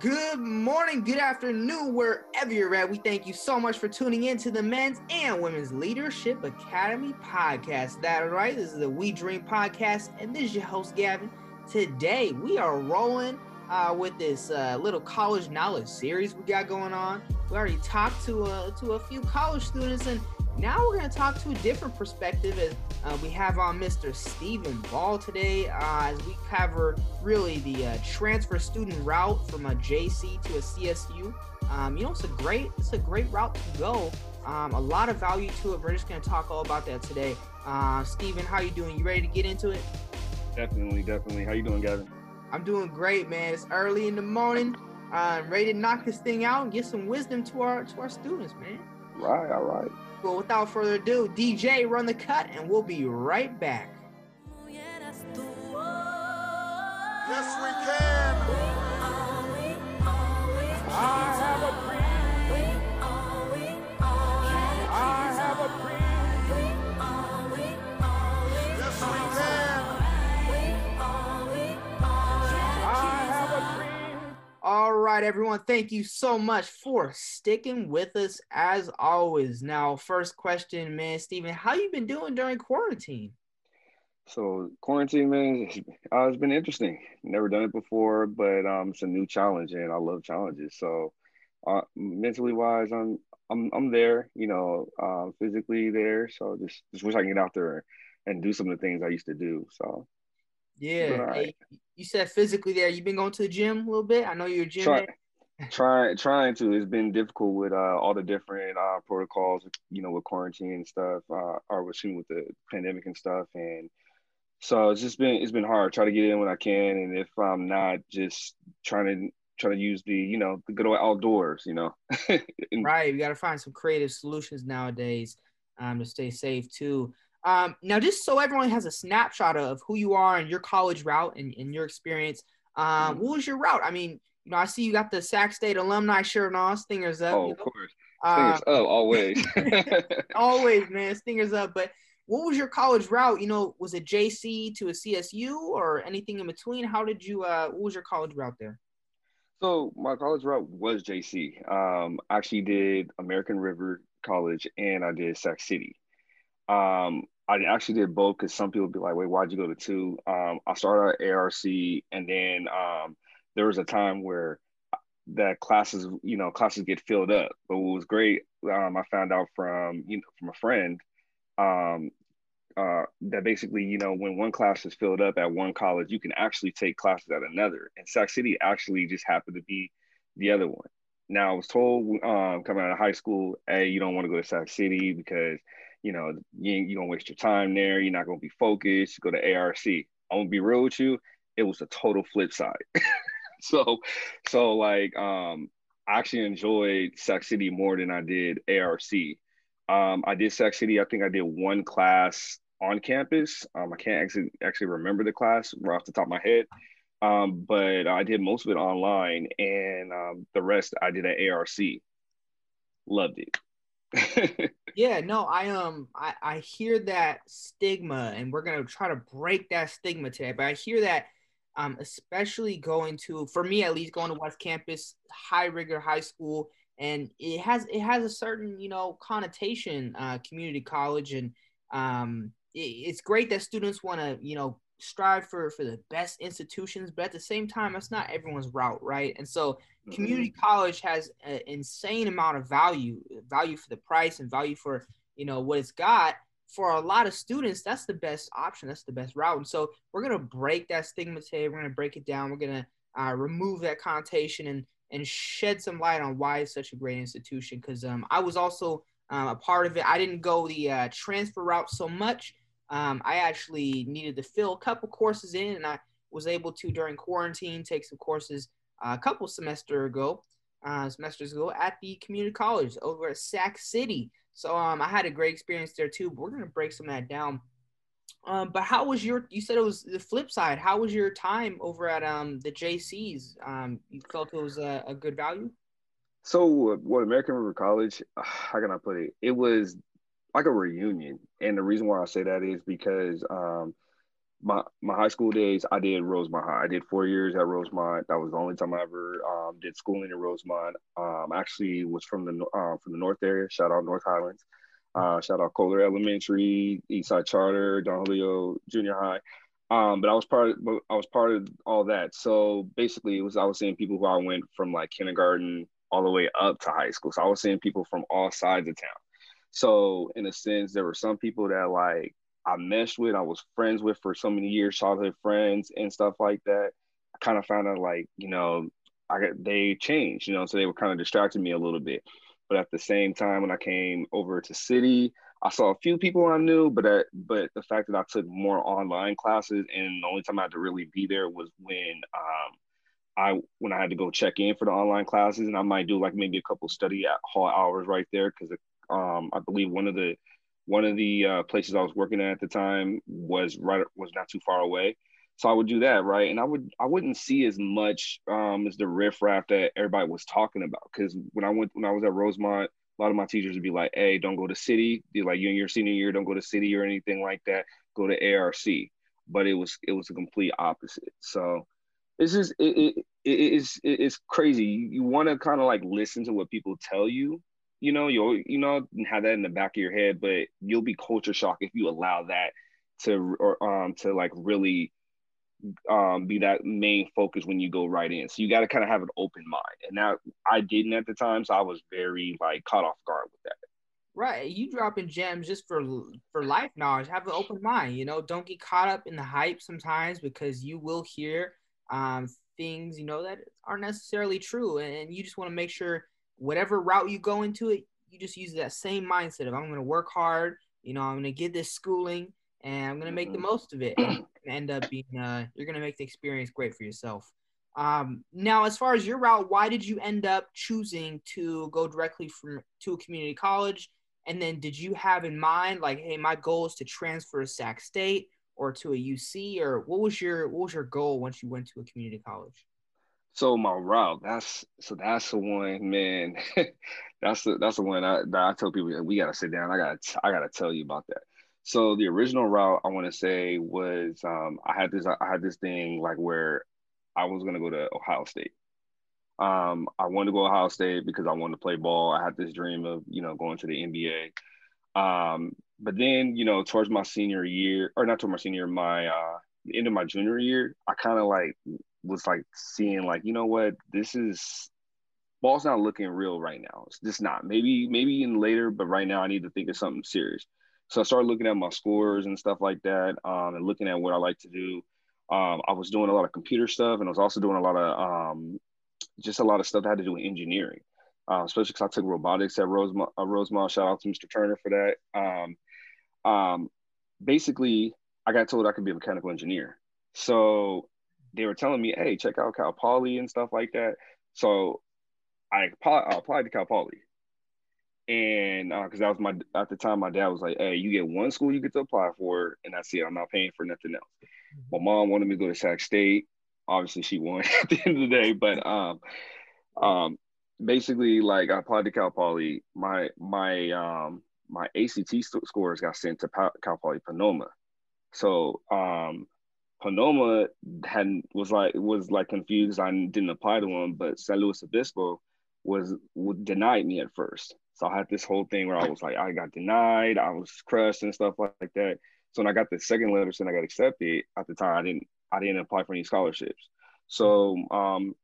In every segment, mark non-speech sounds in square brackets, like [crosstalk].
Good morning, good afternoon, wherever you're at. We thank you so much for tuning in to the Men's and Women's Leadership Academy podcast. That right? This is the We Dream podcast, and this is your host, Gavin. Today, we are rolling uh, with this uh, little college knowledge series we got going on. We already talked to uh, to a few college students, and now we're going to talk to a different perspective. As uh, we have on Mr. Stephen Ball today, uh, as we cover really the uh, transfer student route from a JC to a CSU. Um, you know, it's a great it's a great route to go. Um, a lot of value to it. We're just going to talk all about that today. Uh, Stephen, how you doing? You ready to get into it? Definitely, definitely. How you doing, Gavin? I'm doing great, man. It's early in the morning. I'm ready to knock this thing out and get some wisdom to our to our students, man. Right, all right. Well, without further ado, DJ, run the cut, and we'll be right back. Yes, we can. I have a All right, everyone. Thank you so much for sticking with us as always. Now, first question, man, Stephen, how you been doing during quarantine? So quarantine, man, uh, it's been interesting. Never done it before, but um, it's a new challenge, and I love challenges. So, uh, mentally wise, I'm I'm I'm there. You know, um, physically there. So just just wish I can get out there and do some of the things I used to do. So Yeah. Hey, you said physically there. You've been going to the gym a little bit? I know you're a gym. try, [laughs] trying trying to. It's been difficult with uh, all the different uh, protocols. You know, with quarantine and stuff, uh, or with with the pandemic and stuff, and so it's just been it's been hard. Try to get in when I can, and if I'm not, just trying to trying to use the you know the good old outdoors. You know, [laughs] And- Right. We got to find some creative solutions nowadays um, to stay safe too. Um, now, just so everyone has a snapshot of who you are and your college route and, and your experience, um, what was your route? I mean, you know, I see you got the Sac State alumni shirt on, Stingers up. oh, you of know? course, Uh, Stingers up always. [laughs] always, man, Stingers up. But what was your college route? You know, was it JC to a CSU or anything in between? How did you? Uh, what was your college route there? So my college route was JC. Um, I actually did American River College and I did Sac City. Um, I actually did both because some people be like, "Wait, why'd you go to two? Um, I started at ARC, and then um, there was a time where that classes, you know, classes get filled up. But what was great, um, I found out from you know from a friend um, uh, that basically, you know, when one class is filled up at one college, you can actually take classes at another. And Sac City actually just happened to be the other one. Now, I was told um, coming out of high school, hey, you don't want to go to Sac City because, you know, you, you're going to waste your time there. You're not to be focused. Go to ARC. I'm to be real with you. It was a total flip side. [laughs] so, so like, um, I actually enjoyed Sac City more than I did ARC. Um, I did Sac City. I think I did one class on campus. Um, I can't actually actually remember the class right off the top of my head, um, but I did most of it online, and um, the rest I did at ARC. Loved it. [laughs] Yeah, no, I um I, I hear that stigma and we're gonna try to break that stigma today, but I hear that um especially going to for me at least going to West Campus, high rigor high school, and it has it has a certain, you know, connotation, uh community college and um it, it's great that students want to, you know, strive for for the best institutions, but at the same time that's not everyone's route, right? And so community college has an insane amount of value value for the price and value for you know what it's got. For a lot of students that's the best option that's the best route. And so we're going to break that stigma today we're going to break it down we're going to uh, remove that connotation and and shed some light on why it's such a great institution. Because um, i was also um, a part of it. I didn't go the uh, transfer route so much um, i actually needed to fill a couple courses in and i was able to during quarantine take some courses a couple semester ago, uh, semesters ago at the community college over at Sac City. So um, I had a great experience there too. But we're gonna break some of that down. Um, but how was your? You said it was the flip side. How was your time over at um the JCs? Um, you felt it was a, a good value. So, uh, what American River College? [sighs] How can I put it? It was like a reunion, and the reason why I say that is because um, my my high school days, I did Rosemont High. I did four years at Rosemont. That was the only time I ever um, did schooling in Rosemont. Um, actually, was from the uh, from the North area. Shout out North Highlands. Uh, shout out Kohler Elementary, Eastside Charter, Don Julio Junior High. Um, but I was part of I was part of all that. So basically, it was I was seeing people who I went from like kindergarten all the way up to high school. So I was seeing people from all sides of town. So in a sense, there were some people that like I meshed with, I was friends with for so many years, childhood friends and stuff like that. I kind of found out like, you know, I they changed, you know, so they were kind of distracting me a little bit. But at the same time, when I came over to city, I saw a few people I knew, but uh, but the fact that I took more online classes and the only time I had to really be there was when um, I when I had to go check in for the online classes, and I might do like maybe a couple study at hall hours right there because um, I believe one of the one of the uh, places I was working at at the time was right was not too far away. So I would do that, right? And I would I wouldn't see as much um, as the riffraff that everybody was talking about. Because when I went when I was at Rosemont, a lot of my teachers would be like, "Hey, don't go to city. Be like you in your senior year, don't go to city or anything like that. Go to ARC." But it was it was a complete opposite. So it's just it, it, it it's it's crazy. You, you want to kind of like listen to what people tell you, you know, you'll you know have that in the back of your head, but you'll be culture shock if you allow that to or um to like really um be that main focus when you go right in. So you got to kind of have an open mind. And now I didn't at the time, so I was very like caught off guard with that. Right, you dropping gems just for for life knowledge. Have an open mind. You know, don't get caught up in the hype sometimes because you will hear um, things you know that aren't necessarily true, and you just want to make sure whatever route you go into it, you just use that same mindset of I'm going to work hard. You know, I'm going to get this schooling, and I'm going to make the Mhm. most of it. And end up being uh, you're going to make the experience great for yourself. Um, now, as far as your route, why did you end up choosing to go directly from to a community college? And then, did you have in mind like, hey, my goal is to transfer to Sac State or to a UC, or what was your what was your goal once you went to a community college? So my route, that's so that's the one, man. [laughs] that's the that's the one I, that I tell people we gotta sit down. I gotta I gotta tell you about that. So the original route I want to say was um, I had this I had this thing like where I was gonna go to Ohio State. Um, I wanted to go to Ohio State because I wanted to play ball. I had this dream of you know going to the NBA. Um, but then you know towards my senior year or not towards my senior my uh, end of my junior year, I kind of like was like seeing like you know what this is ball's not looking real right now. It's just not. Maybe maybe in later, but right now I need to think of something serious. So I started looking at my scores and stuff like that, um, and looking at what I like to do. Um, I was doing a lot of computer stuff, and I was also doing a lot of um, just a lot of stuff that had to do with engineering, uh, especially because I took robotics at Rosemont. Uh, Rosemont. Shout out to Mr. Turner for that. Um, um, basically, I got told I could be a mechanical engineer. So they were telling me, hey, check out Cal Poly and stuff like that. So I, I applied to Cal Poly. And because uh, that was my, at the time, my dad was like, hey, you get one school you get to apply for, and that's it. I'm not paying for nothing else. My mom wanted me to go to Sac State. Obviously, she won [laughs] at the end of the day. But um, um, basically, like I applied to Cal Poly. My, my, um, my ACT st- scores got sent to Cal Poly Pomona. So um, Pomona had was like was like confused. I didn't apply to him, but San Luis Obispo was would denied me at first. So I had this whole thing where I was like, I got denied, I was crushed and stuff like, that. So when I got the second letter saying I got accepted, at the time I didn't I didn't apply for any scholarships. So um,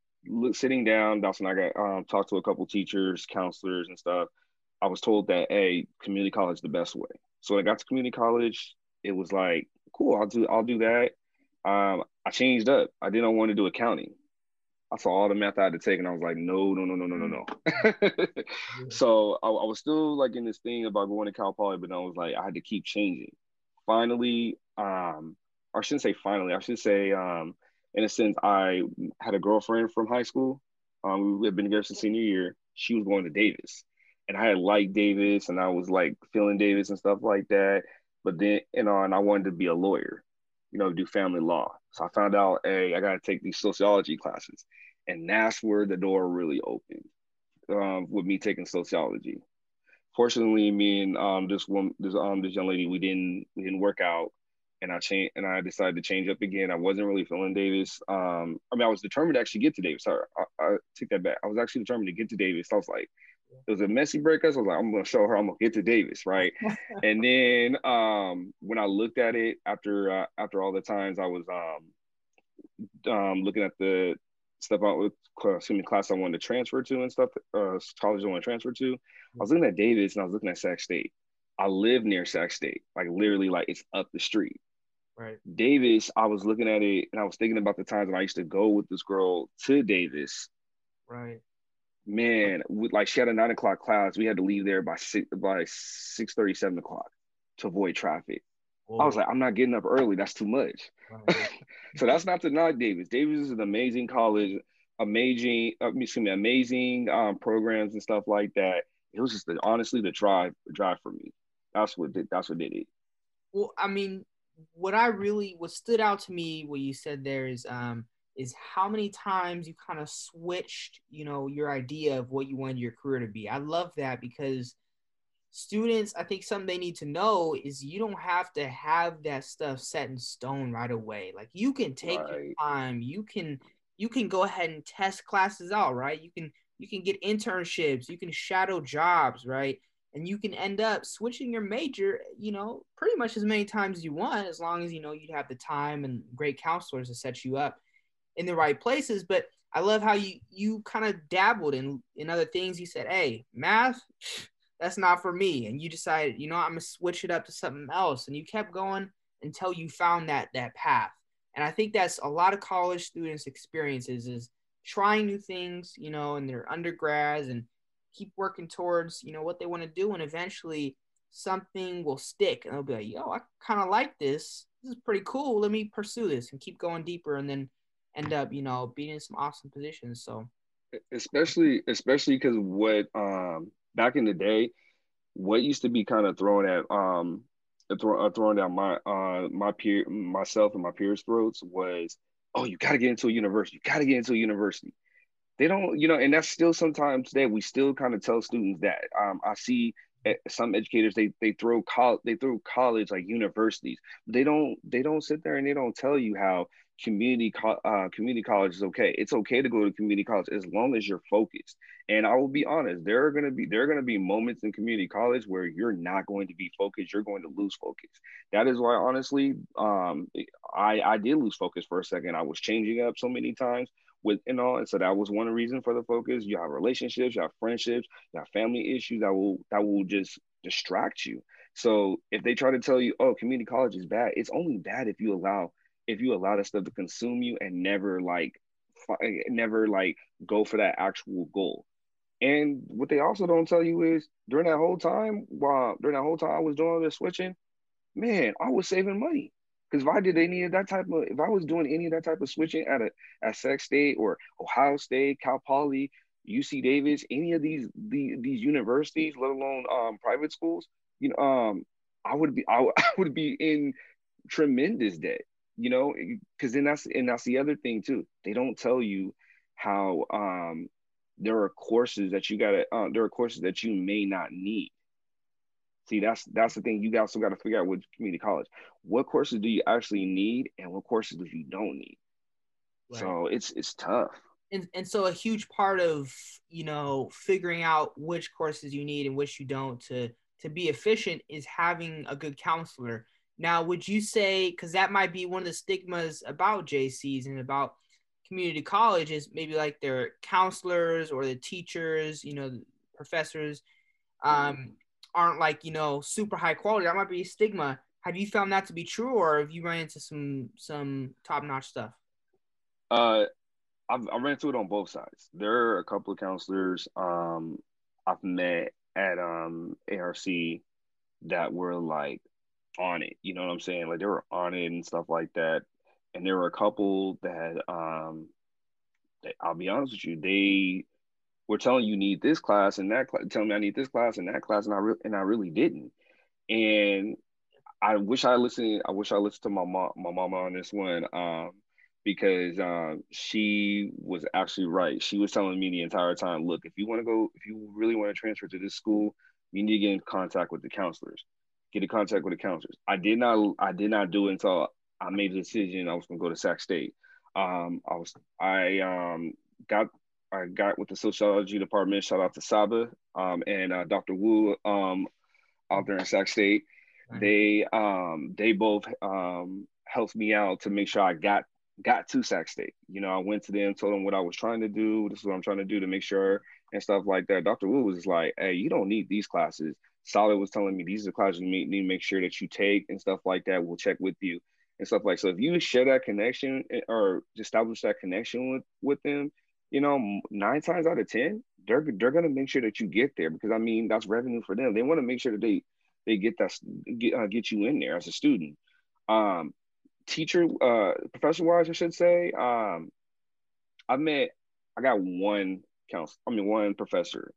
sitting down, that's when I got um, talked to a couple teachers, counselors, and stuff. I was told that hey, community college is the best way. So when I got to community college, it was like, cool, I'll do I'll do that. Um, I changed up. I didn't want to do accounting. I saw all the math I had to take, and I was like, no, no, no, no, no, no, no. [laughs] so I, I, was still like in this thing about going to Cal Poly, but I was like, I had to keep changing. Finally, um, or I shouldn't say finally, I should say, um, in a sense, I had a girlfriend from high school. Um, we had been together since senior year. She was going to Davis, and I had liked Davis, and I was like feeling Davis and stuff like that. But then, you know, and I wanted to be a lawyer you know, do family law. So I found out, hey, I got to take these sociology classes. And that's where the door really opened um, with me taking sociology. Fortunately, me and um, this one, this um, this young lady, we didn't we didn't work out. and I changed and I decided to change up again. I wasn't really feeling Davis. Um, I mean, I was determined to actually get to Davis. Sorry, I, I take that back. I was actually determined to get to Davis. I was like, it was a messy breakup. So I was like, I'm gonna show her I'm gonna get to Davis, right? [laughs] and then um, when I looked at it after uh, after all the times I was um, um, looking at the stuff out with assuming class I wanted to transfer to and stuff, uh, college I want to transfer to, I was looking at Davis and I was looking at Sac State. I live near Sac State, like literally, like it's up the street. Right. Davis, I was looking at it and I was thinking about the times when I used to go with this girl to Davis. Right. Man, with, like she had a nine o'clock class, we had to leave there by six by six thirty, seven o'clock to avoid traffic. I was like, I'm not getting up early. That's too much. [laughs] So that's not to knock Davis. Davis is an amazing college, amazing, uh, excuse me, amazing um, programs and stuff like that. It was just the, honestly the drive, drive for me. That's what did, that's what did it. Well, I mean, what I really what stood out to me what you said there is um is how many times you kind of switched, you know, your idea of what you wanted your career to be. I love that because students, I think something they need to know is you don't have to have that stuff set in stone right away. Like you can take your time. You can you can go ahead and test classes out, right? You can you can get internships, you can shadow jobs, right? And you can end up switching your major, you know, pretty much as many times as you want, as long as you know you have the time and great counselors to set you up in the right places. But I love how you you kind of dabbled in in other things. You said, "Hey, math, [sniffs] that's not for me," and you decided, you know, I'm gonna switch it up to something else, and you kept going until you found that that path. And I think that's a lot of college students' experiences is trying new things, you know, in their undergrads and keep working towards, you know, what they want to do, and eventually something will stick, and they'll be like, "Yo, I kind of like this. This is pretty cool. Let me pursue this and keep going deeper." And then end up, you know, being in some awesome positions. So especially especially because what um back in the day what used to be kind of thrown at um throw, uh, thrown down my uh my peer myself and my peers throats was oh you got to get into a university you got to get into a university they don't you know and that's still sometimes today we still kind of tell students that um i see eh, some educators they they throw col- they throw college like universities they don't they don't sit there and they don't tell you how community co- uh, community college is okay. It's okay to go to community college as long as you're focused. And I will be honest, there are gonna be there are gonna be moments in community college where you're not going to be focused. You're going to lose focus. That is why, honestly, um, I I did lose focus for a second. I was changing up so many times with and all, and so that was one reason for the focus. You have relationships, you have friendships, you have family issues that will that will just distract you. So if they try to tell you, oh, community college is bad, it's only bad if you allow if you allow that stuff to consume you and never like never like go for that actual goal. And what they also don't tell you is during that whole time, while during that whole time I was doing this switching, man, I was saving money. Because if I did any of that type of, if I was doing any of that type of switching at a at Sac State or Ohio State, Cal Poly, UC Davis, any of these the, these universities, let alone um, private schools, you know, um, I would be I, [laughs] I would be in tremendous debt you know because then that's and that's the other thing too. They don't tell you how um there are courses that you gotta uh, there are courses that you may not need. See that's that's the thing. You also got to figure out with community college. What courses do you actually need and what courses do you don't need? Right. so it's it's tough. And, and so a huge part of you know figuring out which courses you need and which you don't to to be efficient is having a good counselor now would you say because that might be one of the stigmas about jcs and about community college is maybe like their counselors or the teachers you know professors um aren't like you know super high quality? That might be a stigma. Have you found that to be true or have you run into some some top-notch stuff? Uh, I've I ran into it on both sides. There are a couple of counselors um I've met at um ARC that were like on it. You know what I'm saying? Like they were on it and stuff like that. And there were a couple that um that I'll be honest with you, they were telling you need this class and that class, telling me I need this class and that class, and I re- and I really didn't. And I wish I listened. I wish I listened to my mom, my mama on this one. Um, because um, she was actually right. She was telling me the entire time, look, if you want to go, if you really want to transfer to this school, you need to get in contact with the counselors. Get in contact with the counselors. I did not I did not do it until I made the decision I was gonna go to Sac State. Um, I was I um, got I got with the sociology department. Shout out to Saba um, and uh, Dr. Wu um, out there in Sac State. They um, they both um, helped me out to make sure I got got to Sac State. You know, I went to them, told them what I was trying to do. This is what I'm trying to do to make sure and stuff like that. Dr. Wu was like, "Hey, you don't need these classes." Solid was telling me these are the classes you need, to make sure that you take and stuff like that. We'll check with you and stuff like so. If you share that connection eh, or establish that connection with with them, you know, nine times out of ten, they're they're gonna make sure that you get there because I mean that's revenue for them. They want to make sure that they they get that get uh, get you in there as a student. Um, teacher, uh, professor wise, I should say. Um, I met, I got one counsel. I mean, one professor.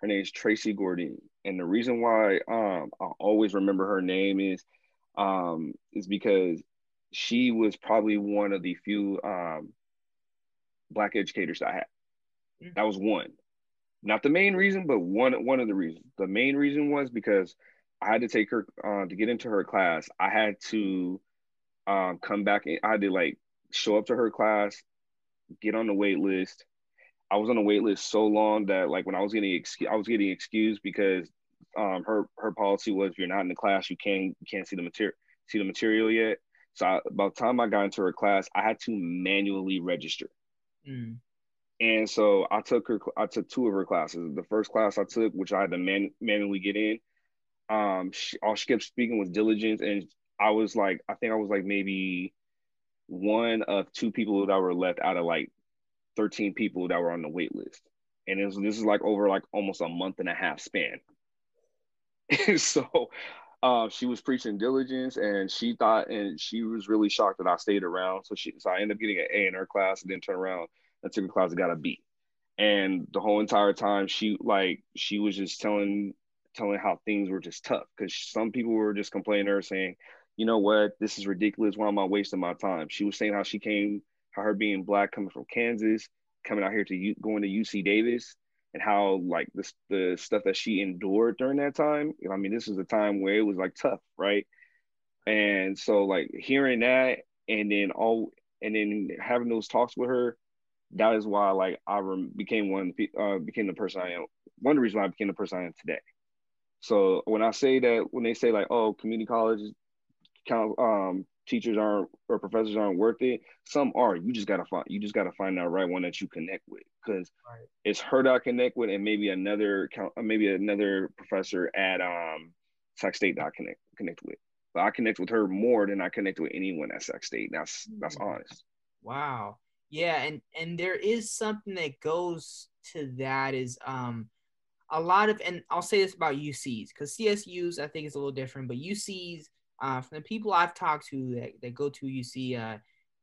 Her name is Tracy Gordon, and the reason why um I always remember her name is um is because she was probably one of the few um black educators that I had. Mm. That was one. Not the main reason, but one one of the reasons. The main reason was because I had to take her uh, to get into her class. I had to um, come back. And I had to like show up to her class, get on the wait list. I was on the wait list so long that like when I was getting excuse, I was getting excused because um, her her policy was if you're not in the class, you can't you can't see the material see the material yet. So I, by the time I got into her class, I had to manually register. Mm. And so I took her, I took two of her classes. The first class I took, which I had to man, manually get in, um, she, all she kept speaking was diligence. And I was like, I think I was like maybe one of two people that were left out of like 13 people that were on the wait list. And was, this is like over like almost a month and a half span. [laughs] So uh, she was preaching diligence and she thought, and she was really shocked that I stayed around. So she, so I ended up getting an A in her class and then turn around and took a class and got a B. And the whole entire time she like, she was just telling, telling how things were just tough because some people were just complaining to her saying, you know what, this is ridiculous. Why am I wasting my time? She was saying how she came, how her being black coming from Kansas, coming out here to U, going to UC Davis, and how like the the stuff that she endured during that time. I mean, this was a time where it was like tough, right? And so like hearing that, and then all, and then having those talks with her, that is why like I rem- became one uh, became the person I am. One of the reasons why I became the person I am today. So when I say that, when they say like, oh, community college, count um teachers aren't or professors aren't worth it some are you just gotta find you just gotta find that right one that you connect with because Right. it's her that I connect with and maybe another maybe another professor at um Sac State that I connect connect with but I connect with her more than I connect with anyone at Sac State that's that's Mm. honest Wow. Yeah, and and there is something that goes to that is um a lot of and I'll say this about UCs because CSUs I think is a little different, but UCs uh, from the people I've talked to that, that go to UC, uh,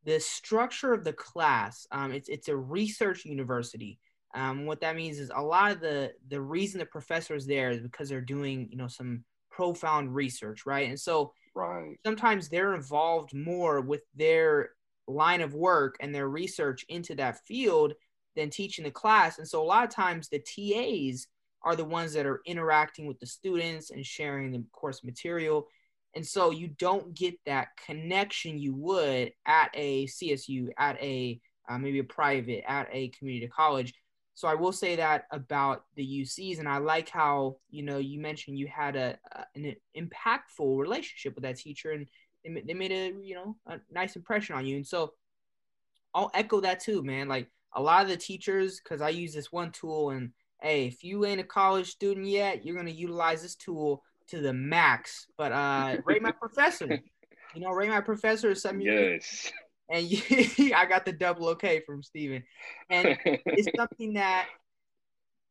the structure of the class um, it's it's a research university. Um, what that means is a lot of the the reason the professor is there is because they're doing you know some profound research, right? And so right sometimes they're involved more with their line of work and their research into that field than teaching the class. And so a lot of times the TAs are the ones that are interacting with the students and sharing the course material. And so you don't get that connection you would at a CSU, at a uh, maybe a private, at a community college. So I will say that about the UCs, and I like how you know you mentioned you had a, a an impactful relationship with that teacher, and they, they made a you know a nice impression on you. And so I'll echo that too, man. Like a lot of the teachers, because I use this one tool, and hey, if you ain't a college student yet, you're gonna utilize this tool to the max. But uh, rate my professor. You know, rate my professor is something. yes And [laughs] you, I got the double okay from Steven. And it's [laughs] something that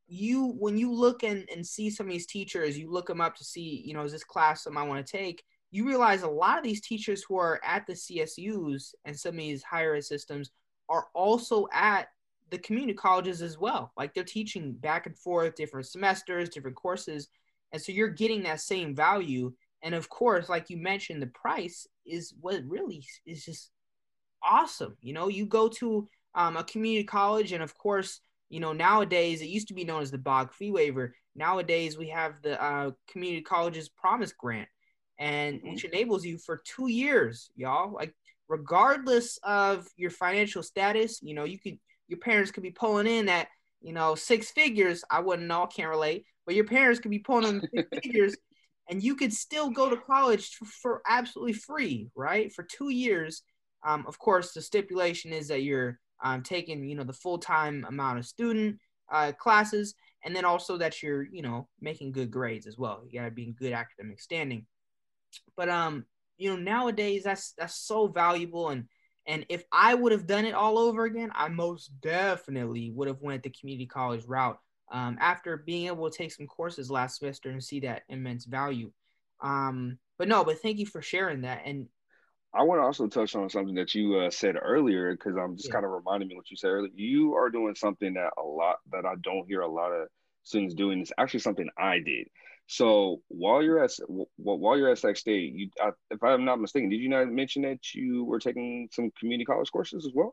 you when you look and, and see some of these teachers you look them up to see you know is this class something i want to take you realize a lot of these teachers who are at the csus and some of these higher ed systems are also at the community colleges as well like they're teaching back and forth different semesters different courses and so you're getting that same value and of course like you mentioned the price is what really is just awesome you know you go to um, a community college and of course you know nowadays it used to be known as the bog fee waiver nowadays we have the uh, community colleges promise grant and Mhm. which enables you for two years, y'all. Like regardless of your financial status, you know, you could your parents could be pulling in at you know six figures. I wouldn't know, can't relate, but your parents could be pulling in six [laughs] figures, and you could still go to college for, for absolutely free, right? For two years. Um, of course, the stipulation is that you're um, taking you know the full time amount of student uh, classes, and then also that you're you know making good grades as well. You gotta be in good academic standing. But um, you know nowadays that's that's so valuable and and if I would have done it all over again, I most definitely would have went the community college route. Um, after being able to take some courses last semester and see that immense value. Um, but no, but thank you for sharing that. And I want to also touch on something that you uh, said earlier because I'm just Yeah. kind of reminding me what you said earlier. You are doing something that a lot that I don't hear a lot of students doing. It's actually something I did. So while you're at while you're at Sac State, you, I, if I'm not mistaken, did you not mention that you were taking some community college courses as well?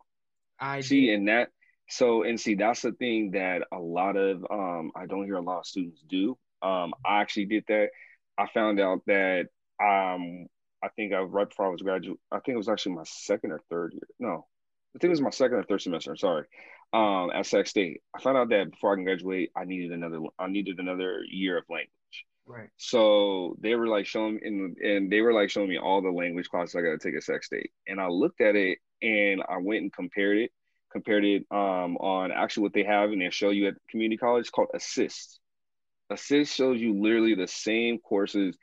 I see did, and that so and see that's the thing that a lot of um i don't hear a lot of students do. Um i actually did that. I found out that um i think i right before i was graduate i think it was actually my second or third year. No i think it was my second or third semester i'm sorry um at sac state. I found out that before i can graduate i needed another i needed another year of language. Right. so they were like showing and and they were like showing me all the language classes I got to take at Sac State, and I looked at it and I went and compared it, compared it um, on actually what they have and they show you at community college called Assist. Assist shows you literally the same courses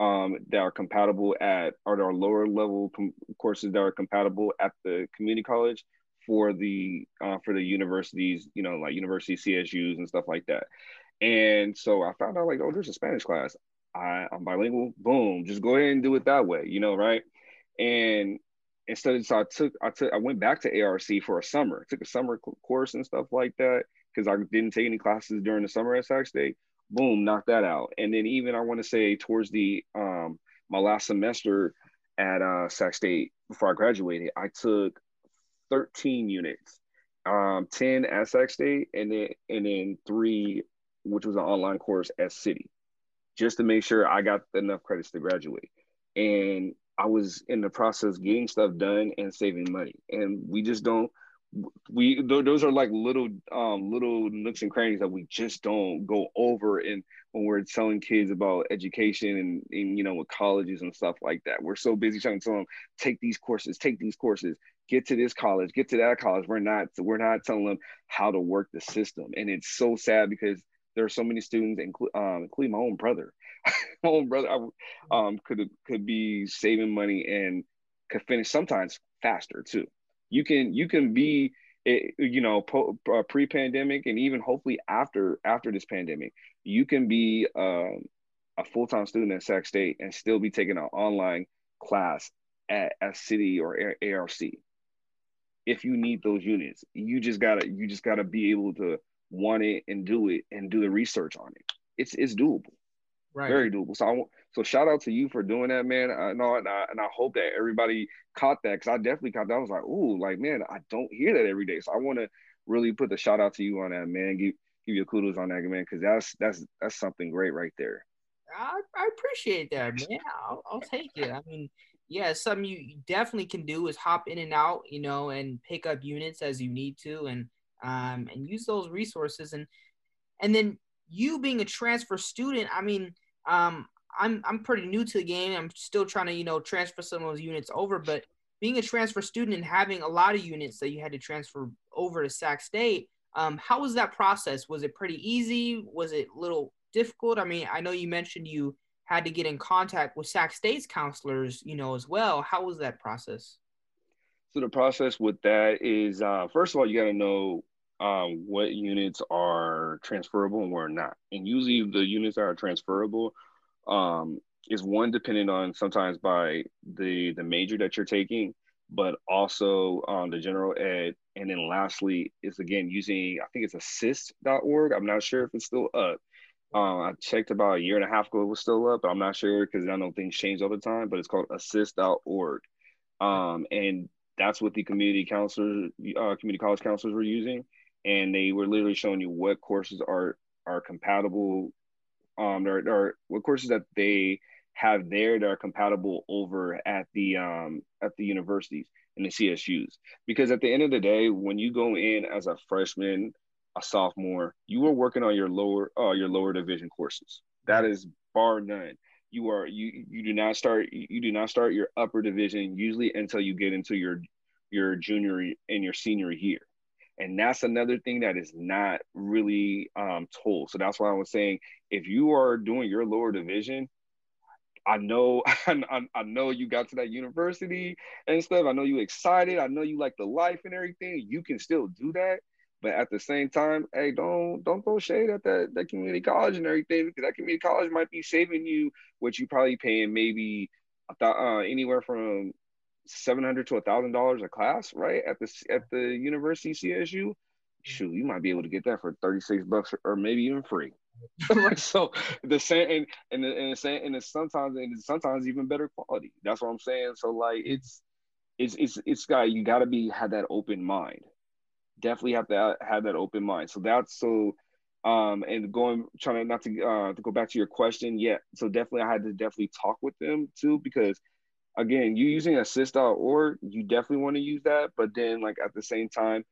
um, that are compatible at or are lower level com- courses that are compatible at the community college for the uh, for the universities, you know, like university CSUs and stuff like that. And so I found out like, oh, there's a Spanish class. I, I'm bilingual. Boom, just go ahead and do it that way, you know, right? And instead, so I took, I took, I went back to ARC for a summer. took a summer course and stuff like that because I didn't take any classes during the summer at Sac State. Boom, knocked that out. And then even I want to say towards the um my last semester at uh Sac State before I graduated, I took 13 units, um 10 at Sac State, and then and then three which was an online course at City, just to make sure I got enough credits to graduate. And I was in the process getting stuff done and saving money. And we just don't we th- those are like little um little nooks and crannies that we just don't go over and when we're telling kids about education and, and you know with colleges and stuff like that. We're so busy trying to tell them take these courses take these courses get to this college get to that college. We're not we're not telling them how to work the system. And it's so sad because there are so many students inclu- um, including my own brother [laughs] own brother I, um could could be saving money and could finish sometimes faster too. You can you can be eh, you know po- uh, pre-pandemic and even hopefully after after this pandemic you can be um, a full-time student at sac state and still be taking an online class at, at city or A- arc if you need those units you just gotta you just gotta be able to want it and do it and do the research on it. It's it's doable Right. very doable. So I want so shout out to you for doing that, man. I know, and I, and I hope that everybody caught that because I definitely caught that. I was like, ooh, like man, I don't hear that every day. So I want to really put the shout out to you on that, man. Give give you kudos on that, man, because that's that's that's something great right there. I, I appreciate that, man. I'll, I'll take it. I mean, yeah, something you definitely can do is hop in and out, you know, and pick up units as you need to, and um, and use those resources, and and then you being a transfer student, I mean, um, I'm I'm pretty new to the game. I'm still trying to you know transfer some of those units over, but being a transfer student and having a lot of units that you had to transfer over to Sac State, um, how was that process? Was it pretty easy? Was it a little difficult? I mean, I know you mentioned you had to get in contact with Sac State's counselors, you know, as well. How was that process? So the process with that is, uh, first of all, you got to know um, what units are transferable and where not. And usually the units that are transferable um, is one dependent on sometimes by the the major that you're taking, but also um, the general ed. And then lastly is again using I think it's assist.org. I'm not sure if it's still up. Um, I checked about a year and a half ago it was still up, but I'm not sure because I know things change all the time. But it's called assist.org. Um, and that's what the community counselors, uh, community college counselors were using, and they were literally showing you what courses are are compatible, um, or, or what courses that they have there that are compatible over at the um, at the universities and the CSUs. Because at the end of the day, when you go in as a freshman, a sophomore, you are working on your lower uh, your lower division courses. That is bar none. You are you you do not start you do not start your upper division usually until you get into your your junior and your senior year. And that's another thing that is not really um, told. So that's why I was saying if you are doing your lower division, I know [laughs] I, I know you got to that university and stuff. I know you excited. I know you like the life and everything. You can still do that. But at the same time, hey, don't don't throw shade at that that community college and everything because that community college might be saving you what you probably paying maybe uh, anywhere from seven hundred to a thousand dollars a class, right? At the at the university CSU, shoot, you might be able to get that for thirty six bucks or maybe even free. [laughs] so the same and and the, and the same and it's sometimes and it's sometimes even better quality. That's what I'm saying. So like it's it's it's it's got you got to be have that open mind definitely have to have that open mind. So that's so um and going trying to not to uh to go back to your question yeah so definitely i had to definitely talk with them too because again you using assist.org you definitely want to use that but then like at the same time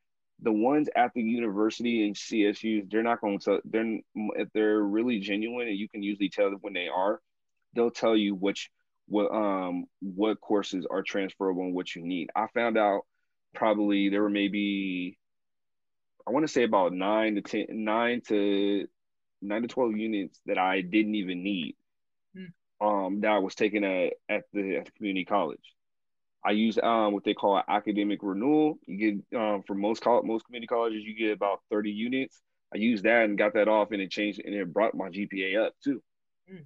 the ones at the university and csus they're not going to they're if they're really genuine and you can usually tell when they are they'll tell you which what um what courses are transferable and what you need i found out probably there were maybe I want to say about nine to ten, nine to nine to twelve units that I didn't even need. Um, that I was taking at at the at the community college. I use um what they call academic renewal. You get um for most college, most community colleges, you get about thirty units. I used that and got that off, and it changed and it brought my GPA up too. Mm.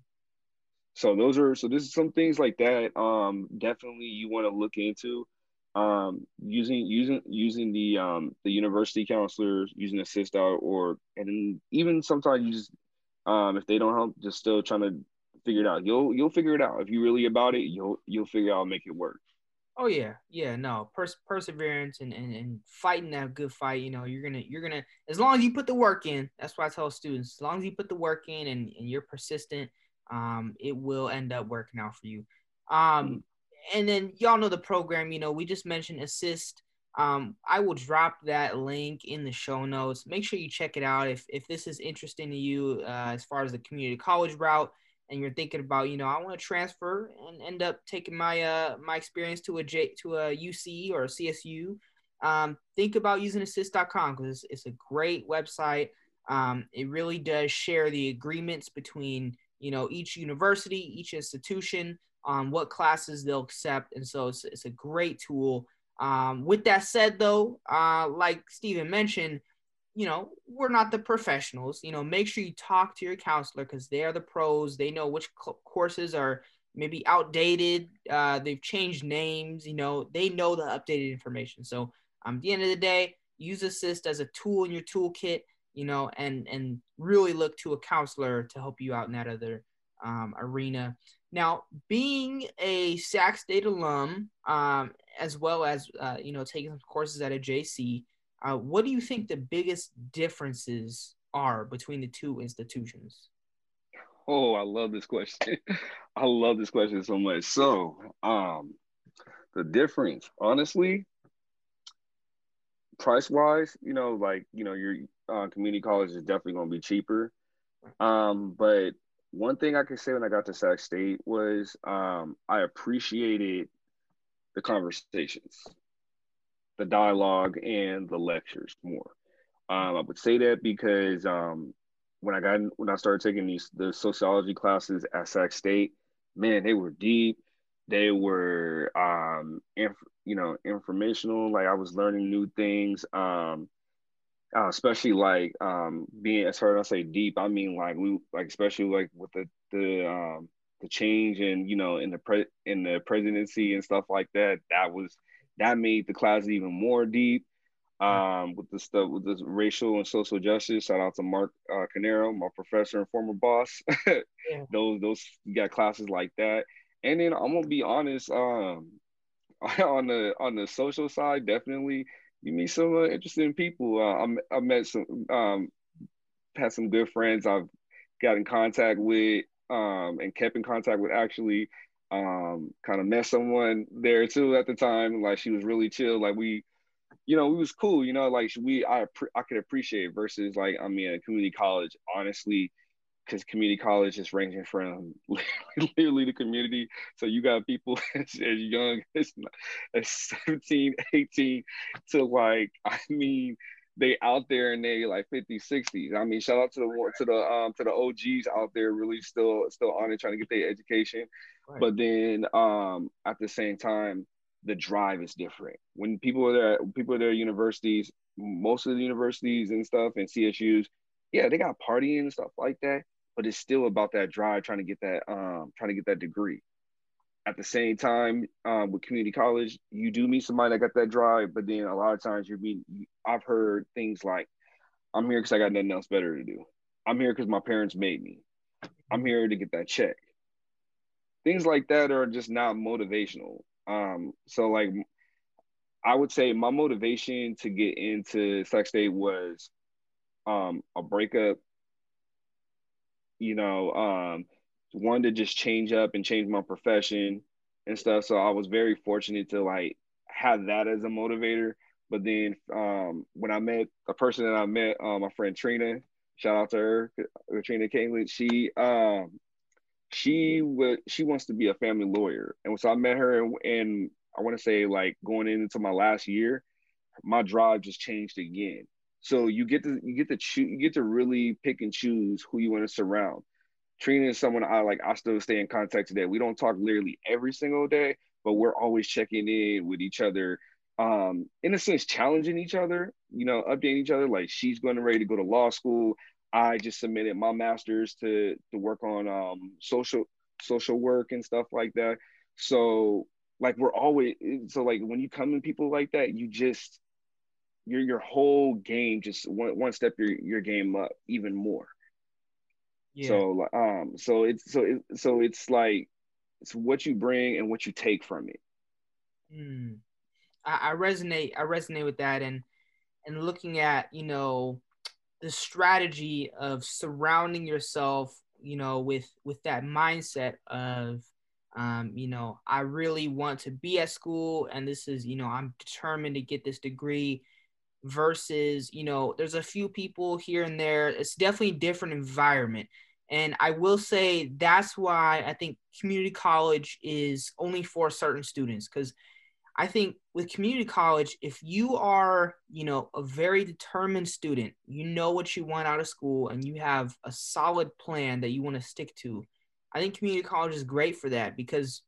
So those are so this is some things like that. Um, definitely you want to look into um, using using using the um, the university counselors, using assist out, or and even sometimes you just um, if they don't help, just still trying to figure it out. You'll you'll figure it out if you really about it. You'll you'll figure out make it work. Oh yeah, yeah, no, Pers- perseverance and, and and fighting that good fight. You know, you're gonna you're gonna as long as you put the work in. That's why I tell students, as long as you put the work in and, and you're persistent, um, it will end up working out for you. Um, and then y'all know the program. You know, we just mentioned assist. Um, I will drop that link in the show notes. Make sure you check it out if if this is interesting to you uh, as far as the community college route, and you're thinking about, you know, I want to transfer and end up taking my uh my experience to a J to a UC or a CSU. Um, think about using assist.com because it's, it's a great website. Um, it really does share the agreements between you know each university, each institution on what classes they'll accept. And so it's, it's a great tool. Um, with that said, though, uh, like Stephen mentioned, you know, we're not the professionals. You know, make sure you talk to your counselor because they are the pros. They know which co- courses are maybe outdated. Uh, they've changed names. You know, they know the updated information. So um, at the end of the day, use Assist as a tool in your toolkit. You know, and and really look to a counselor to help you out in that other um, arena. Now, being a Sac State alum, um, as well as uh, you know taking some courses at a JC, uh, what do you think the biggest differences are between the two institutions? Oh, I love this question. [laughs] I love this question so much. So, um, the difference, honestly, price wise, you know, like you know, your uh, community college is definitely going to be cheaper. Um, but one thing I could say when I got to Sac State was um, I appreciated the conversations, the dialogue, and the lectures more. Um, I would say that because um, when I got when I started taking these the sociology classes at Sac State, man, they were deep. They were um, inf- you know informational. Like I was learning new things. Um, uh, especially like um being as far as I say deep, I mean like we like especially like with the the um the change and you know in the pre in the presidency and stuff like that. That was that made the class even more deep. Um, with the stuff with this racial and social justice. Shout out to Mark uh, Canero, my professor and former boss. [laughs] yeah. Those those you got classes like that. And then I'm gonna be honest, um, [laughs] on the on the social side, definitely you meet some uh, interesting people. Uh, I, I met some, um, had some good friends I've got in contact with um, and kept in contact with actually um, kind of met someone there too at the time. Like she was really chill. Like we, you know, we was cool. You know, like we I I could appreciate versus like I mean, community college, honestly, because community college is ranging from [laughs] literally the community. So you got people [laughs] as, as young as, as 17, [laughs] 18 to like, I mean, they out there and they like 50, 60s. I mean, shout out to the to the um to the OGs out there really still still on it trying to get their education. But then um at the same time, the drive is different. When people are there, people are there universities, most of the universities and stuff and CSUs, yeah, they got partying and stuff like that but it's still about that drive trying to get that um trying to get that degree. At the same time um, with community college you do meet somebody that got that drive but then a lot of times you're being i've heard things like i'm here because i got nothing else better to do. I'm here because my parents made me. I'm here to get that check things like that are just not motivational um so like i would say my motivation to get into Sac State was um a breakup you know, um, wanted to just change up and change my profession and stuff. So I was very fortunate to like have that as a motivator. But then um, when I met a person that I met, um, my friend Trina, shout out to her, Trina Kinglet, she um, she was she wants to be a family lawyer, and so I met her, and, and I want to say like going into my last year, my drive just changed again. So you get to you get to choose you get to really pick and choose who you want to surround. Trina is someone I like. I still stay in contact today. We don't talk literally every single day, but we're always checking in with each other. Um, in a sense, challenging each other. You know, updating each other. Like she's going to ready to go to law school. I just submitted my master's to to work on um, social social work and stuff like that. So like we're always so like when you come in people like that, you just your your whole game just one one step your your game up even more. Yeah. So um so it's so it, so it's like it's what you bring and what you take from it. Mm. I, I resonate I resonate with that and and looking at you know the strategy of surrounding yourself you know with with that mindset of um, you know i really want to be at school and this is you know i'm determined to get this degree versus you know there's a few people here and there. It's definitely a different environment. And i will say that's why i think community college is only for certain students because i think with community college if you are you know a very determined student you know what you want out of school and you have a solid plan that you want to stick to i think community college is great for that because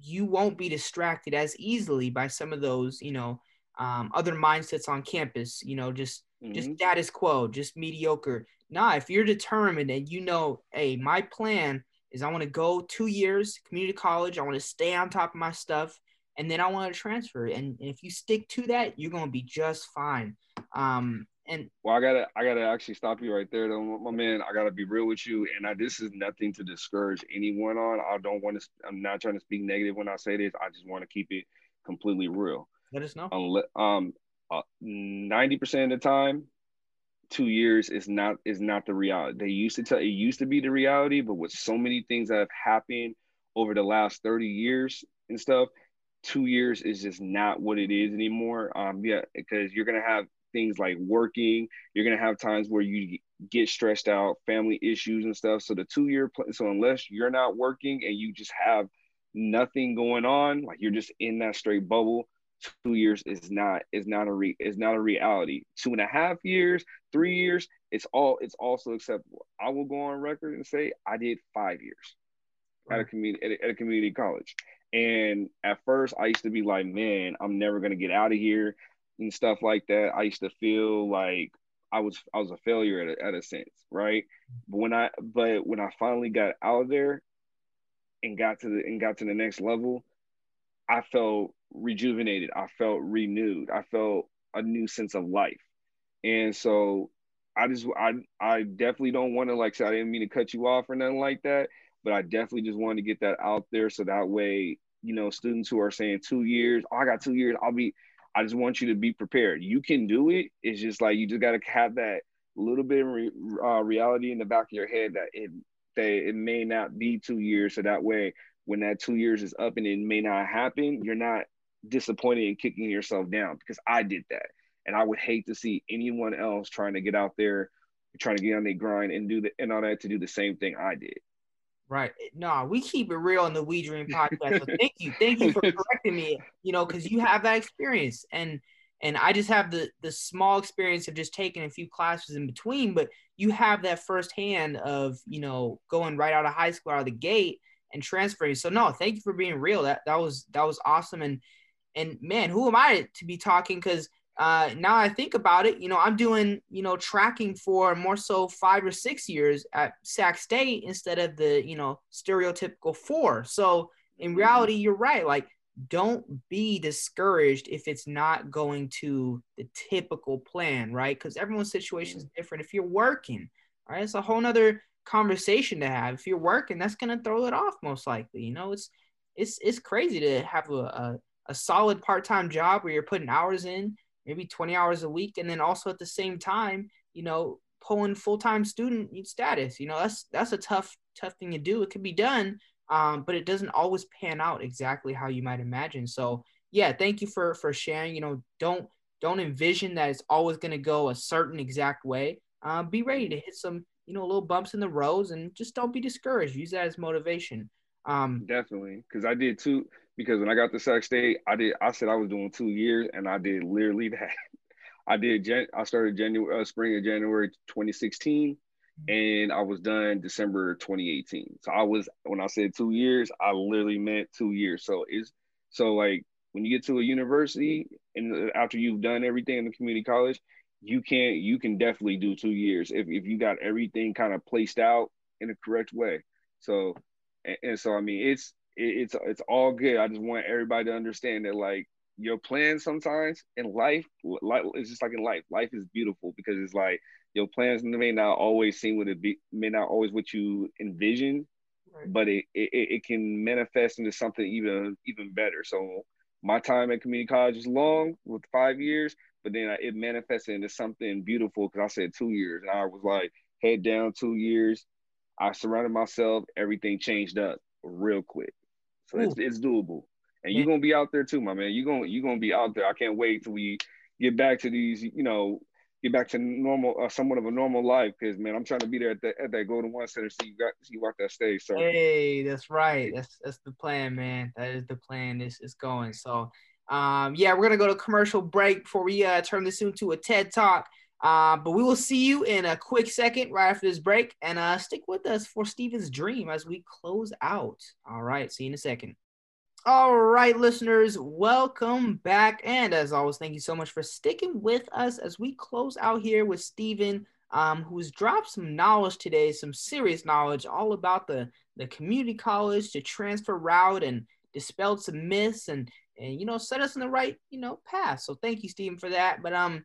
you won't be distracted as easily by some of those you know um, other mindsets on campus, you know, just mm-hmm. just status quo, just mediocre. Nah, if you're determined and you know, hey, my plan is I want to go two years community college, I want to stay on top of my stuff, and then I want to transfer. And, and if you stick to that, you're gonna be just fine. Um, and well, I gotta I gotta actually stop you right there, though, my man. I gotta be real with you, and I, this is nothing to discourage anyone on. I don't want to. I'm not trying to speak negative when I say this. I just want to keep it completely real. Let us know. Um, uh, ninety percent of the time, two years is not is not the reality. They used to tell it used to be the reality, but with so many things that have happened over the last thirty years and stuff, two years is just not what it is anymore. Um, yeah, because you're gonna have things like working. You're gonna have times where you get stressed out, family issues and stuff. So the two year plan. So unless you're not working and you just have nothing going on, like you're just in that straight bubble, two years is not is not a re is not a reality. Two and a half years, three years, it's all it's also acceptable. I will go on record and say I did five years at a community at a, at a community college. And at first, I used to be like, man, I'm never gonna get out of here and stuff like that. I used to feel like I was I was a failure at a, at a sense, right? But when I but when I finally got out of there and got to the and got to the next level, I felt rejuvenated. I felt renewed. I felt a new sense of life. And so I just I I definitely don't want to like say I didn't mean to cut you off or nothing like that, but I definitely just wanted to get that out there so that way, you know, students who are saying two years, oh, I got two years, I'll be I just want you to be prepared. You can do it. It's just like you just got to have that little bit of re, uh, reality in the back of your head that it that it may not be two years. So that way, when that two years is up and it may not happen, you're not disappointed and kicking yourself down because I did that. And I would hate to see anyone else trying to get out there, trying to get on their grind and do the and all that to do the same thing I did. Right. Eh, no, we keep it real in the We Dream podcast. So thank you. Thank you for [laughs] correcting me, you know, because you have that experience. And and I just have the the small experience of just taking a few classes in between, but you have that firsthand of, you know, going right out of high school out of the gate and transferring. So no, thank you for being real. That that was that was awesome. And and man, who am I to be talking? Because uh, now I think about it, you know, I'm doing, you know, tracking for more so five or six years at Sac State instead of the, you know, stereotypical four. So in Mm-hmm. reality, you're right. Like, don't be discouraged if it's not going to the typical plan, right? Because everyone's situation is different. If you're working, all right, it's a whole nother conversation to have. If you're working, that's gonna throw it off most likely. You know, it's it's it's crazy to have a, a, a solid part-time job where you're putting hours in maybe 20 hours a week and then also at the same time you know pulling full-time student status you know that's that's a tough tough thing to do. It could be done um, but it doesn't always pan out exactly how you might imagine. So yeah thank you for for sharing you know don't don't envision that it's always going to go a certain exact way. Uh, be ready to hit some you know little bumps in the roads and just don't be discouraged. Use that as motivation. Um, Definitely, because I did two. Because when I got to Sac State, I did. I said I was doing two years, and I did literally [laughs] that. I did. I started January, uh, spring of January 2016, and I was done December 2018. So I was when I said two years, I literally meant two years. So it's so like when you get to a university and after you've done everything in the community college, you can you can definitely do two years if if you got everything kind of placed out in the correct way. So and, and so I mean it's it, it's it's all good. I just want everybody to understand that like your plans sometimes in life, life it's just like in life. Life is beautiful because it's like your plans may not always seem what it be, may not always what you envision, Right. but it, it it can manifest into something even even better. So my time at community college is long with five years, but then it manifested into something beautiful because I said two years, and I was like head down two years. I surrounded myself, everything changed up real quick. So it's, it's doable. And you're gonna be out there too, my man. You're gonna you're gonna be out there. I can't wait till we get back to these, you know, get back to normal, uh, somewhat of a normal life. Because man, I'm trying to be there at, the, at that Golden One Center. See you got see you walk that stage. So Hey, that's right. That's that's the plan, man. That is the plan. This is going. So, um, yeah, we're gonna go to commercial break before we uh, turn this into a TED talk. Uh, but we will see you in a quick second right after this break, and uh, stick with us for Steven's dream as we close out. All right, see you in a second. All right, listeners, welcome back. And as always, thank you so much for sticking with us as we close out here with Steven, um, who's dropped some knowledge today, some serious knowledge all about the, the community college, the transfer route, and dispelled some myths and, and, you know, set us in the right, you know, path. So thank you, Steven, for that. But um,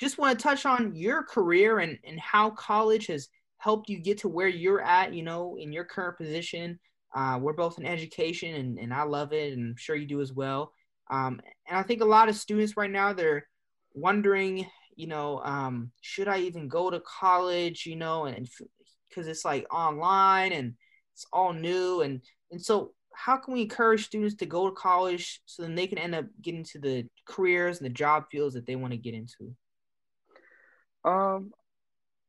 just want to touch on your career and, and how college has helped you get to where you're at, you know, in your current position. Uh, we're both in education and, and I love it and I'm sure you do as well. Um, and I think a lot of students right now, they're wondering, you know, um, should I even go to college, you know, and because it's like online and it's all new. And, and so how can we encourage students to go to college so then they can end up getting to the careers and the job fields that they want to get into? Um,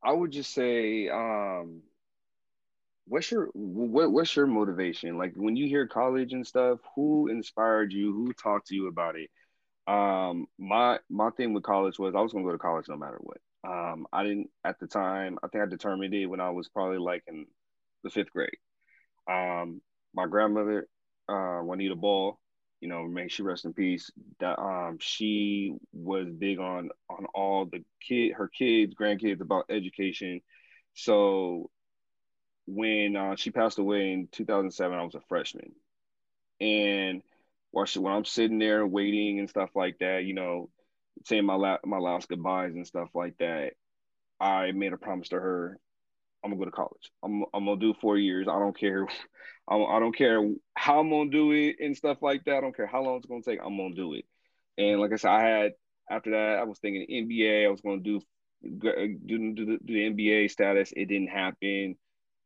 I would just say, um, what's your what what's your motivation? Like when you hear college and stuff, who inspired you? Who talked to you about it? Um, my my thing with college was I was gonna go to college no matter what. Um, I didn't at the time. I think I determined it when I was probably like in the fifth grade. Um, my grandmother, uh, Juanita Ball, you know, may she rest in peace. That um, she was big on on all the kid, her kids, grandkids about education. So when uh, she passed away in 2007, I was a freshman, and while she, when I'm sitting there waiting and stuff like that, you know, saying my la- my last goodbyes and stuff like that, I made a promise to her. I'm gonna go to college. I'm I'm gonna do four years. I don't care. [laughs] I, I don't care how I'm gonna do it and stuff like that. I don't care how long it's gonna take. I'm gonna do it. And like I said, I had after that, I was thinking NBA. I was gonna do do, do, the, do the NBA status. It didn't happen.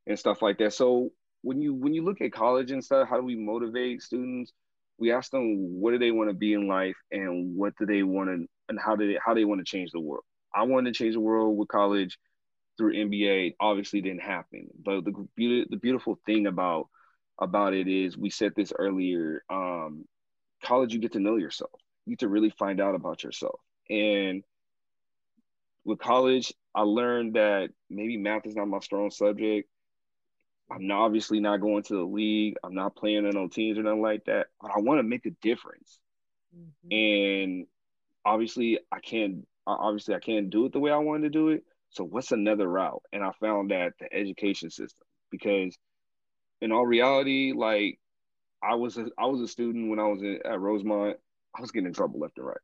and stuff like that. So when you when you look at college and stuff, how do we motivate students? We ask them what do they want to be in life and what do they want to and how do they how they want to change the world. I wanted to change the world with college through NBA Obviously, didn't happen. But the beauty, the beautiful thing about about it is we said this earlier. Um, college, you get to know yourself. You get to really find out about yourself. And with college, I learned that maybe math is not my strong subject. I'm not, obviously not going to the league. I'm not playing on no teams or nothing like that. But I want to make a difference. Mm-hmm. And obviously, I can't. Obviously, I can't do it the way I wanted to do it. So what's another route? And I found that the education system, because in all reality, like I was a, I was a student when I was in, at Rosemont. I was getting in trouble left and right.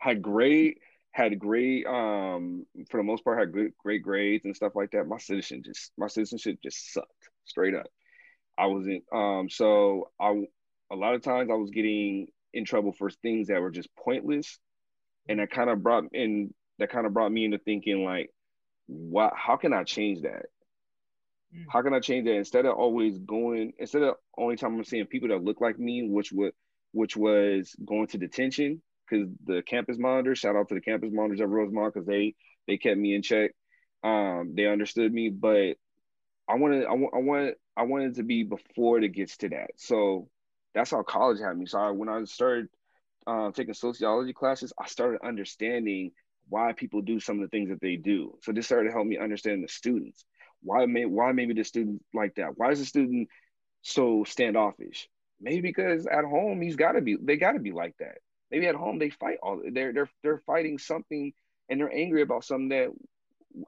Had great had great um for the most part had good great grades and stuff like that. My citizen just my citizenship just sucked straight up. I wasn't um so I a lot of times I was getting in trouble for things that were just pointless, and that kind of brought in that kind of brought me into thinking like, what? How can I change that? Mm. How can I change that instead of always going instead of only time I'm seeing people that look like me, which would which was going to detention because the campus monitors, shout out to the campus monitors at Rosemont because they they kept me in check. Um, they understood me, but I wanted I, want I wanted I wanted to be before it gets to that. So that's how college had me. So I, when I started um, taking sociology classes, I started understanding why people do some of the things that they do. So this started to help me understand the students. Why may why maybe the student like that? Why is the student so standoffish? Maybe because at home he's got to be they got to be like that. Maybe at home they fight all they're they're they're fighting something and they're angry about something that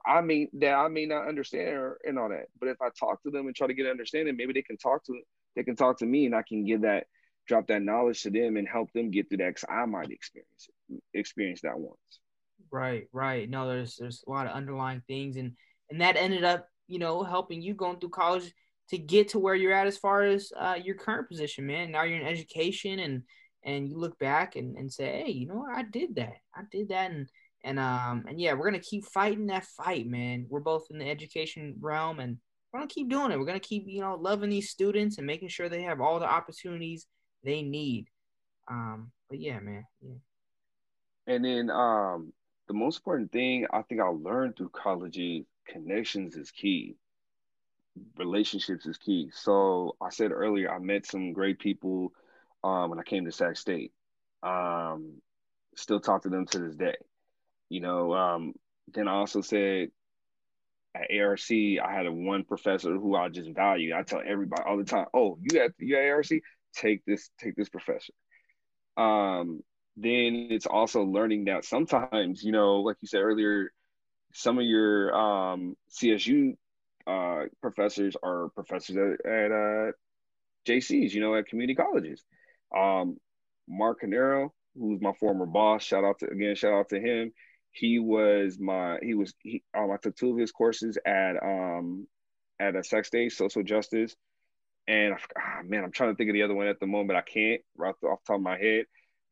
I may that I may not understand or, and all that. But if I talk to them and try to get an understanding, maybe they can talk to they can talk to me and I can give that drop that knowledge to them and help them get through that because I might experience it, experience that once. Right, right. No, there's there's a lot of underlying things, and and that ended up, you know, helping you going through college to get to where you're at as far as uh, your current position, man. Now you're in education, and and you look back and, and say, hey, you know, I did that, I did that, and and um and yeah, we're gonna keep fighting that fight, man. We're both in the education realm, and we're gonna keep doing it. We're gonna keep, you know, loving these students and making sure they have all the opportunities they need. Um, but yeah, man, yeah. And then um the most important thing I think I learned through college is connections is key. Relationships is key. So I said earlier, I met some great people um, when I came to Sac State. Um, still talk to them to this day. You know, um, then I also said at ARC, I had a one professor who I just value. I tell everybody all the time, "Oh, you at you at ARC? Take this, take this professor." Um, then it's also learning that sometimes, you know, like you said earlier, some of your um, CSU uh, professors are professors at, at uh, JCs, you know, at community colleges. Um, Mark Canero, who's my former boss, shout out to again, shout out to him. He was my he was he um, I took two of his courses at um at a Sac State, social justice. And oh, man, I'm trying to think of the other one at the moment. I can't right off the top of my head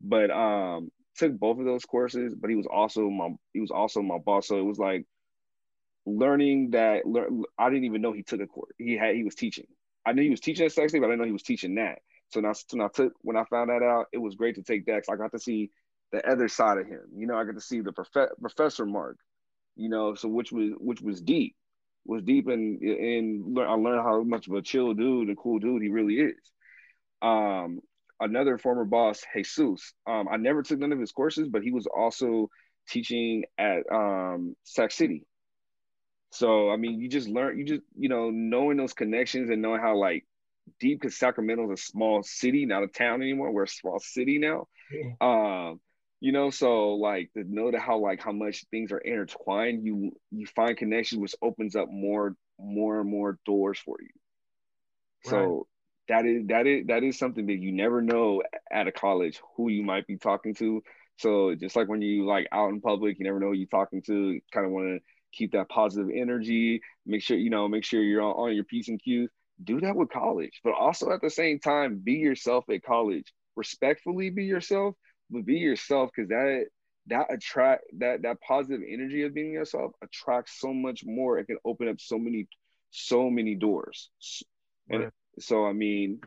but um took both of those courses but he was also my he was also my boss. So it was like learning that i didn't even know he took a course he had he was teaching. I knew he was teaching at Sac City but i didn't know he was teaching that. So now, so now took when i found that out it was great to take that i got to see the other side of him. You know i got to see the prof- professor mark you know so which was which was deep was deep and and i learned how much of a chill dude and cool dude he really is. Um another former boss, Jesus. Um, I never took none of his courses, but he was also teaching at um, Sac City. So I mean, you just learn, you just you know, knowing those connections and knowing how like deep because Sacramento's a small city, not a town anymore. We're a small city now. Yeah. Um, you know, so like to know that how like how much things are intertwined, you you find connections, which opens up more more and more doors for you. Right. So that is that is that is something that you never know at a college who you might be talking to. So just like when you like out in public, you never know who you're talking to. kind of want to keep that positive energy. Make sure you know, make sure you're on, on your p's and q's. Do that with college, but also at the same time, be yourself at college. Respectfully, be yourself, but be yourself because that that attract that that positive energy of being yourself attracts so much more. It can open up so many so many doors. S- And Right. So I mean,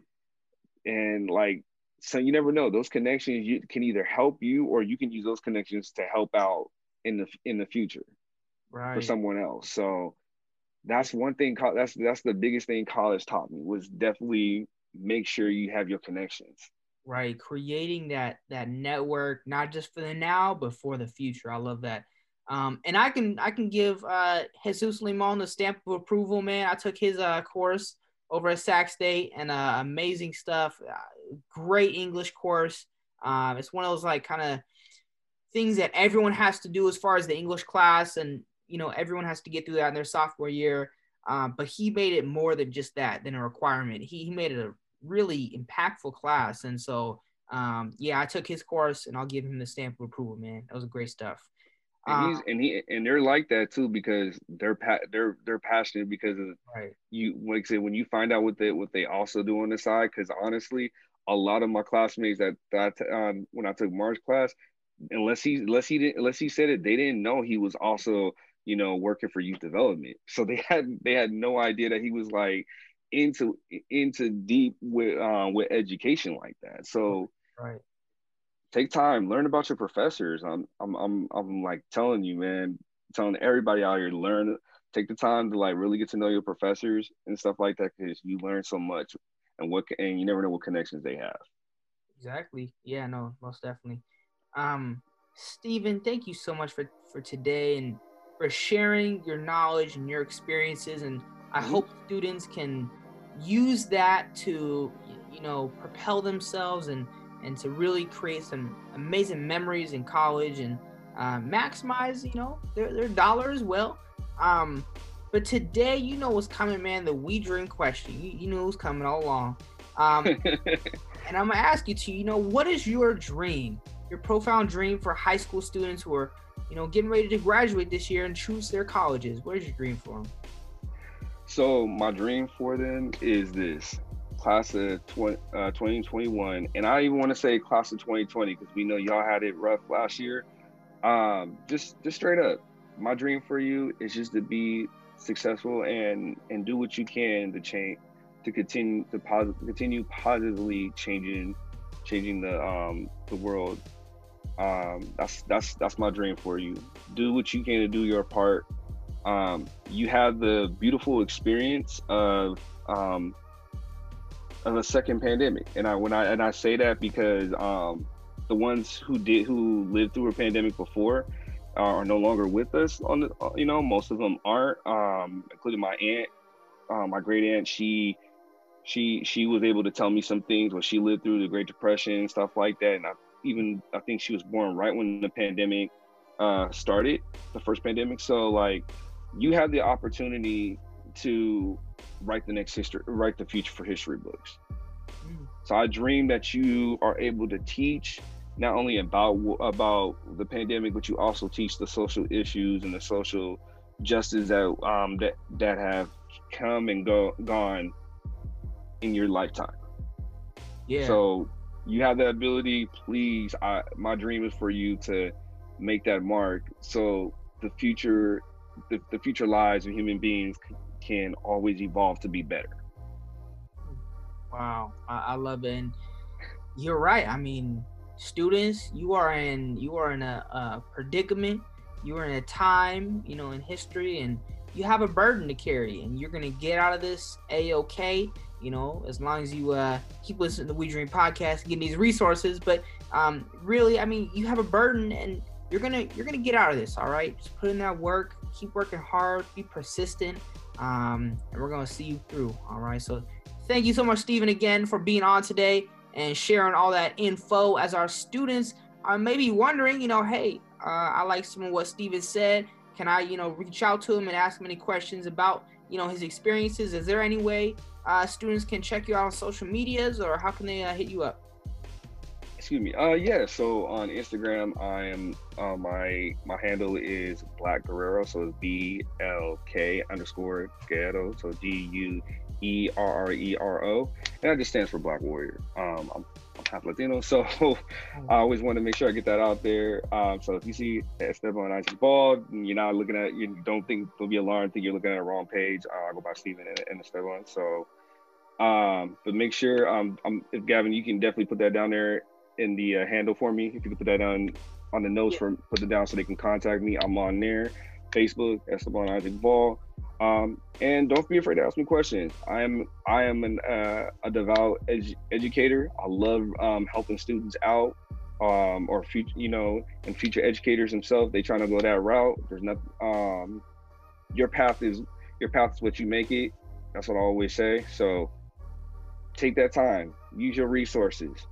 and like so you never know those connections you can either help you or you can use those connections to help out in the in the future Right. for someone else. So that's one thing. That's that's the biggest thing college taught me was definitely make sure you have your connections. right creating that that network not just for the now but for the future i love that um and i can i can give uh jesus limon the stamp of approval man i took his uh course over at sac state and uh amazing stuff uh, great english course um it's one of those like kind of things that everyone has to do as far as the english class and you know everyone has to get through that in their sophomore year um, but he made it more than just that than a requirement he, he made it a really impactful class. And so, um, yeah, I took his course and I'll give him the stamp of approval, man. That was great stuff. And Um, he's and he and they're like that too because they're pa- they're they're passionate because of right, you like I said when you find out what they what they also do on the side because honestly a lot of my classmates that that um, when I took Mark's class unless he unless he didn't unless he said it they didn't know he was also you know working for youth development. So they [laughs] had they had no idea that he was like into into deep with uh, with education like that. So right, take time learn about your professors i'm i'm i'm, I'm like telling you man telling everybody out here learn take the time to like really get to know your professors and stuff like that because you learn so much and what and you never know what connections they have exactly. Yeah, no, most definitely. Um, Stephen, thank you so much for for today and for sharing your knowledge and your experiences. And I Mhm. hope students can use that to, you know, propel themselves and and to really create some amazing memories in college and uh, maximize, you know, their their dollar as well. Um, but today, you know what's coming, man. The we dream question. You, you it was coming all along. Um, [laughs] and I'm gonna ask you to, you know, what is your dream, your profound dream for high school students who are, you know, getting ready to graduate this year and choose their colleges? What is your dream for them? so my dream for them is this class of 20, uh, 2021 and i even want to say class of 2020 because we know y'all had it rough last year. Um just just straight up my dream for you is just to be successful and and do what you can to change to continue to positive continue positively changing changing the um the world. Um that's that's that's my dream for you. Do what you can to do your part. Um you have the beautiful experience of um of a second pandemic. And i when i and i say that because um the ones who did who lived through a pandemic before are no longer with us on the you know most of them aren't um including my aunt uh, my great aunt. She she she was able to tell me some things when she lived through the great depression and stuff like that. And i even i think she was born right when the pandemic uh started the first pandemic. So like you have the opportunity to write the next history write the future for history books Mm. so i dream that you are able to teach not only about about the pandemic but you also teach the social issues and the social justice that um that that have come and go gone in your lifetime Yeah. so you have that ability please i my dream is for you to make that mark so the future the, the future lives of human beings can always evolve to be better Wow, I, I love it. And you're right. I mean, students, you are in you are in a, a predicament. You are in a time, you know, in history, and you have a burden to carry, and you're gonna get out of this a okay. You know, as long as you uh, keep listening to the We Dream podcast, getting these resources. But um, really, I mean, you have a burden, and you're gonna you're gonna get out of this. All right, just put in that work, keep working hard, be persistent, um, and we're gonna see you through. All right, so thank you so much, Stephen, again for being on today and sharing all that info. As our students are maybe wondering, you know, hey, uh, I like some of what Stephen said. Can I, you know, reach out to him and ask him any questions about, you know, his experiences? Is there any way uh, students can check you out on social medias, or how can they uh, hit you up? Excuse me uh yeah so on instagram i am uh, my my handle is black guerrero so it's b-l-k underscore guerrero so g-u-e-r-r-e-r-o and that just stands for black warrior um i'm, I'm half Latino. [laughs] So I always want to make sure I get that out there. Um, so if you see Esteban Isaac Ball, and you're not looking at, you don't think, don't be alarmed, think you're looking at the wrong page. Uh, I go by Steven and, and Esteban. So, um, but make sure, um, um, if Gavin, you can definitely put that down there in the uh, handle for me. If you can put that on on the notes for put it down so they can contact me. I'm on there, Facebook, Esteban Isaac Ball. Um, and don't be afraid to ask me questions. I am I am an, uh, a devout edu- educator. I love um, helping students out, um, or future you know, and future educators themselves. They trying to go that route. There's nothing. Um, your path is your path is what you make it. That's what I always say. So take that time. Use your resources.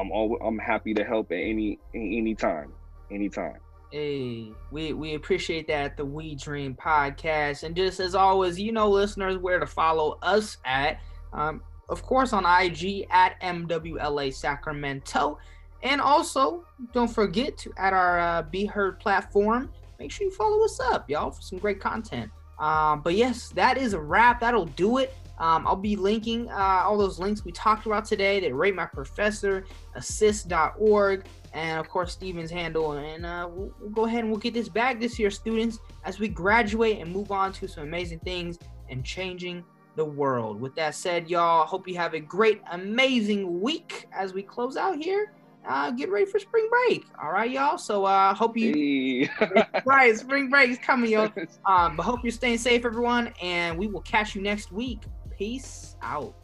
I'm all I'm happy to help at any any time, anytime. Hey, we we appreciate that the We Dream podcast, and just as always, you know, listeners, where to follow us at. Um, of course, on IG at MWLA Sacramento, and also don't forget to at our uh, Be Heard platform. Make sure you follow us up, y'all, for some great content. Um, but yes, that is a wrap. That'll do it. Um, I'll be linking uh, all those links we talked about today that rate my professor, assist.org, and of course Steven's handle. And uh, we'll, we'll go ahead and we'll get this back this year, students, as we graduate and move on to some amazing things and changing the world. With that said, y'all, hope you have a great, amazing week as we close out here. Uh, get ready for spring break. All right, y'all. So uh hope you [laughs] right, spring break is coming, yo. [laughs] Um, but hope you're staying safe, everyone, and we will catch you next week. Peace out.